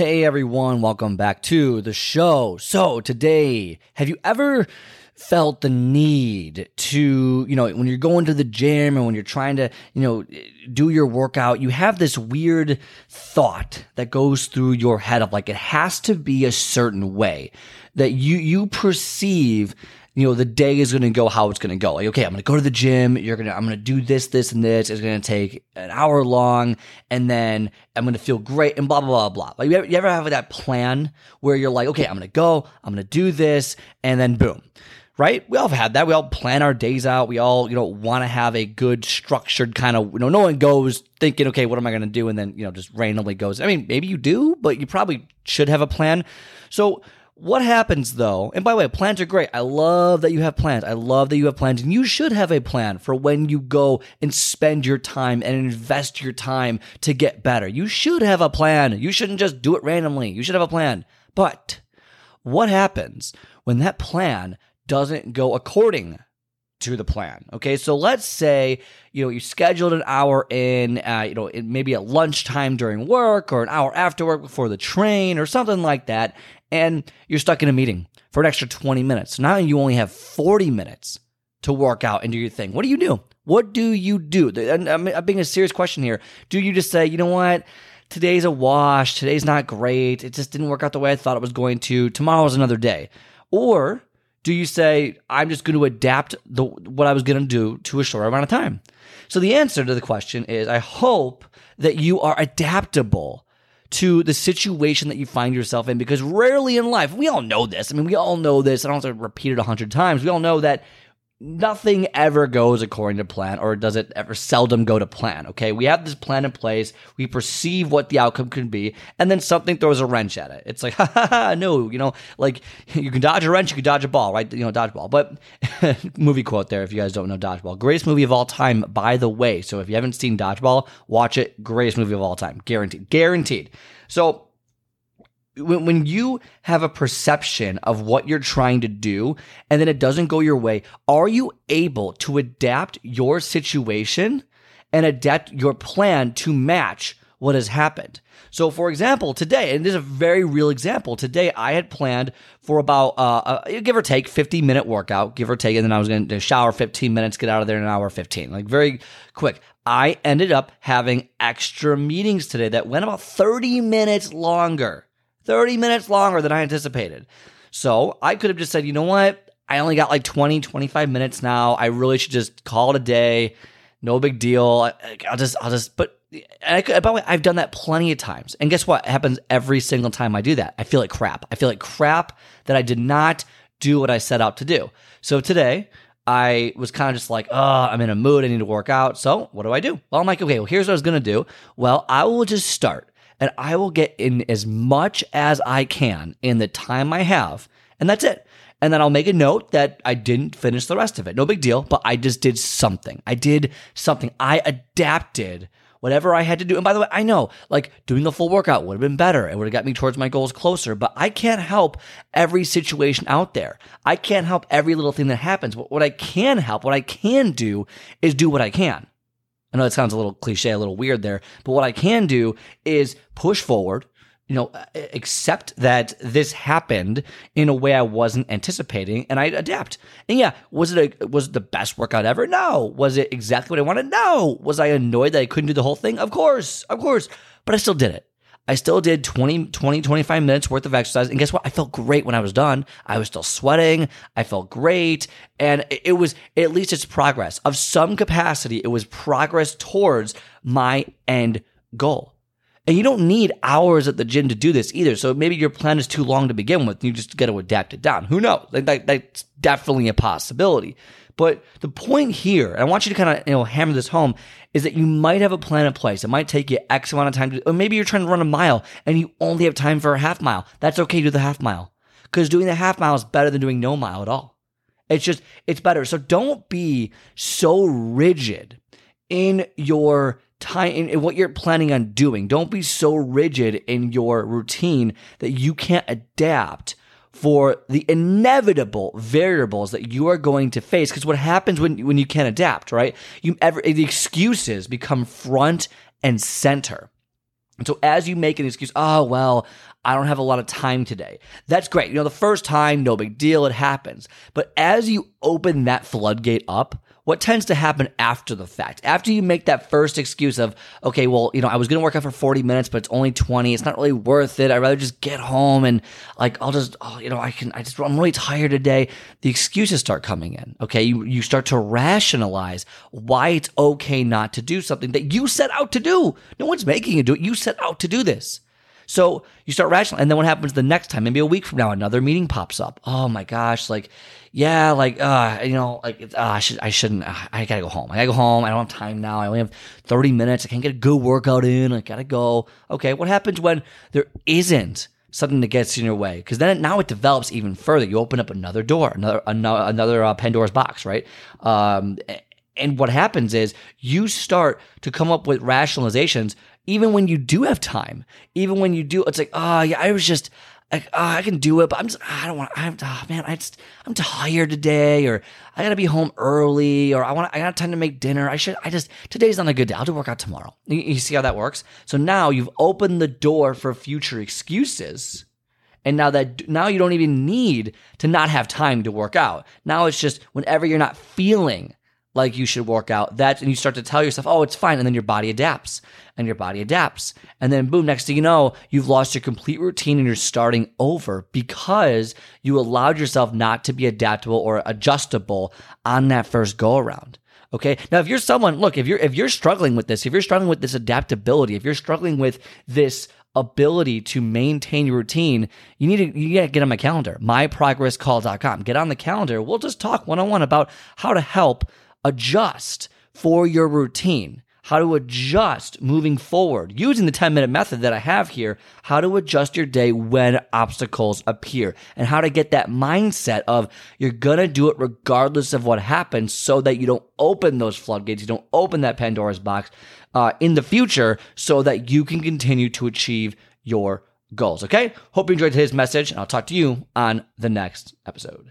Hey everyone, welcome back to the show. So, today, have you ever felt the need to, you know, when you're going to the gym and when you're trying to, you know, do your workout, you have this weird thought that goes through your head of like it has to be a certain way that you you perceive you know, the day is going to go how it's going to go. Like, okay, I'm going to go to the gym. You're going to, I'm going to do this, this, and this. It's going to take an hour long, and then I'm going to feel great, and blah, blah, blah, blah. Like, you ever, you ever have that plan where you're like, okay, I'm going to go, I'm going to do this, and then boom. Right? We all have had that. We all plan our days out. We all, you know, want to have a good structured kind of, you know, no one goes thinking, okay, what am I going to do? And then, you know, just randomly goes. I mean, maybe you do, but you probably should have a plan. So, what happens though? And by the way, plans are great. I love that you have plans. I love that you have plans and you should have a plan for when you go and spend your time and invest your time to get better. You should have a plan. You shouldn't just do it randomly. You should have a plan. But what happens when that plan doesn't go according to the plan. Okay, so let's say you know you scheduled an hour in, uh, you know, maybe at lunchtime during work or an hour after work before the train or something like that, and you're stuck in a meeting for an extra 20 minutes. Now you only have 40 minutes to work out and do your thing. What do you do? What do you do? I'm being a serious question here. Do you just say, you know what? Today's a wash. Today's not great. It just didn't work out the way I thought it was going to. Tomorrow's another day. Or do you say, I'm just going to adapt the, what I was going to do to a short amount of time? So the answer to the question is I hope that you are adaptable to the situation that you find yourself in because rarely in life, we all know this. I mean, we all know this. I don't have to repeat it a hundred times. We all know that nothing ever goes according to plan or does it ever seldom go to plan okay? We have this plan in place. We perceive what the outcome can be and then something throws a wrench at it. It's like ha ha ha no you know like you can dodge a wrench you can dodge a ball right? You know dodgeball. But movie quote there if you guys don't know dodgeball. Greatest movie of all time by the way. So if you haven't seen dodgeball watch it. Greatest movie of all time. Guaranteed. Guaranteed. So when, when you have a perception of what you're trying to do and then it doesn't go your way, are you able to adapt your situation and adapt your plan to match what has happened? So, for example, today, and this is a very real example. Today, I had planned for about, uh, uh, give or take, 50 minute workout, give or take, and then I was going to shower 15 minutes, get out of there in an hour 15, like very quick. I ended up having extra meetings today that went about 30 minutes longer 30 minutes longer than I anticipated. So I could have just said, you know what? I only got like 20, 25 minutes now. I really should just call it a day. No big deal. I'll just, I'll just, but I could, by the way, I've done that plenty of times. And guess what? It happens every single time I do that. I feel like crap. I feel like crap that I did not do what I set out to do. So today, I was kind of just like, oh, I'm in a mood. I need to work out. So what do I do? Well, I'm like, okay, well, here's what I was going to do. Well, I will just start and I will get in as much as I can in the time I have. And that's it. And then I'll make a note that I didn't finish the rest of it. No big deal, but I just did something. I did something. I adapted whatever I had to do. And by the way, I know like doing a full workout would have been better. It would have got me towards my goals closer, but I can't help every situation out there. I can't help every little thing that happens. But what I can help, what I can do is do what I can. I know it sounds a little cliche, a little weird there, but what I can do is push forward, you know, accept that this happened in a way I wasn't anticipating and I adapt. And yeah, was it a, was it the best workout ever? No. Was it exactly what I wanted? No. Was I annoyed that I couldn't do the whole thing? Of course, of course, but I still did it. I still did 20, 20, 25 minutes worth of exercise. And guess what? I felt great when I was done. I was still sweating. I felt great. And it was, at least it's progress of some capacity. It was progress towards my end goal. And you don't need hours at the gym to do this either. So maybe your plan is too long to begin with. You just got to adapt it down. Who knows? That, that's definitely a possibility. But the point here, and I want you to kind of you know hammer this home, is that you might have a plan in place. It might take you X amount of time to, or maybe you're trying to run a mile and you only have time for a half mile. That's okay. Do the half mile. because doing the half mile is better than doing no mile at all. It's just, it's better. So don't be so rigid in your time, in what you're planning on doing. Don't be so rigid in your routine that you can't adapt for the inevitable variables that you are going to face. Because what happens when, when you can't adapt, right? You ever, the excuses become front and center. And so as you make an excuse, oh, well, I don't have a lot of time today. That's great. You know, the first time, no big deal, it happens. But as you open that floodgate up, what tends to happen after the fact? After you make that first excuse of, okay, well, you know, I was going to work out for 40 minutes, but it's only 20. It's not really worth it. I'd rather just get home and like, I'll just, oh, you know, I can, I just, I'm really tired today. The excuses start coming in. Okay. You, you start to rationalize why it's okay not to do something that you set out to do. No one's making you do it. You set out to do this. So you start rational. And then what happens the next time? Maybe a week from now, another meeting pops up. Oh my gosh, like, yeah, like, uh, you know, like, uh, I should, I shouldn't, uh, I gotta go home. I gotta go home. I don't have time now. I only have 30 minutes. I can't get a good workout in. I gotta go. Okay. What happens when there isn't something that gets in your way? Because then now it develops even further. You open up another door, another, another, another uh, Pandora's box, right? Um, and what happens is you start to come up with rationalizations even when you do have time, even when you do, it's like, oh yeah, I was just, like, oh, I can do it, but I'm just, I don't want, I'm, oh, ah, man, I just, I'm tired today, or I gotta be home early, or I want, I got time to make dinner. I should, I just, today's not a good day. I'll do workout tomorrow. You, you see how that works? So now you've opened the door for future excuses. And now that now you don't even need to not have time to work out. Now it's just whenever you're not feeling like you should work out that and you start to tell yourself oh it's fine and then your body adapts and your body adapts and then boom next thing you know you've lost your complete routine and you're starting over because you allowed yourself not to be adaptable or adjustable on that first go around okay now if you're someone look if you're if you're struggling with this if you're struggling with this adaptability if you're struggling with this ability to maintain your routine, you need to you got to get on my calendar, myprogresscall.com. Get on the calendar. We'll just talk one on one about how to help adjust for your routine, how to adjust moving forward using the 10 minute method that I have here, how to adjust your day when obstacles appear, and how to get that mindset of you're gonna do it regardless of what happens so that you don't open those floodgates, you don't open that Pandora's box uh, in the future so that you can continue to achieve your goals. Okay? Hope you enjoyed today's message, and I'll talk to you on the next episode.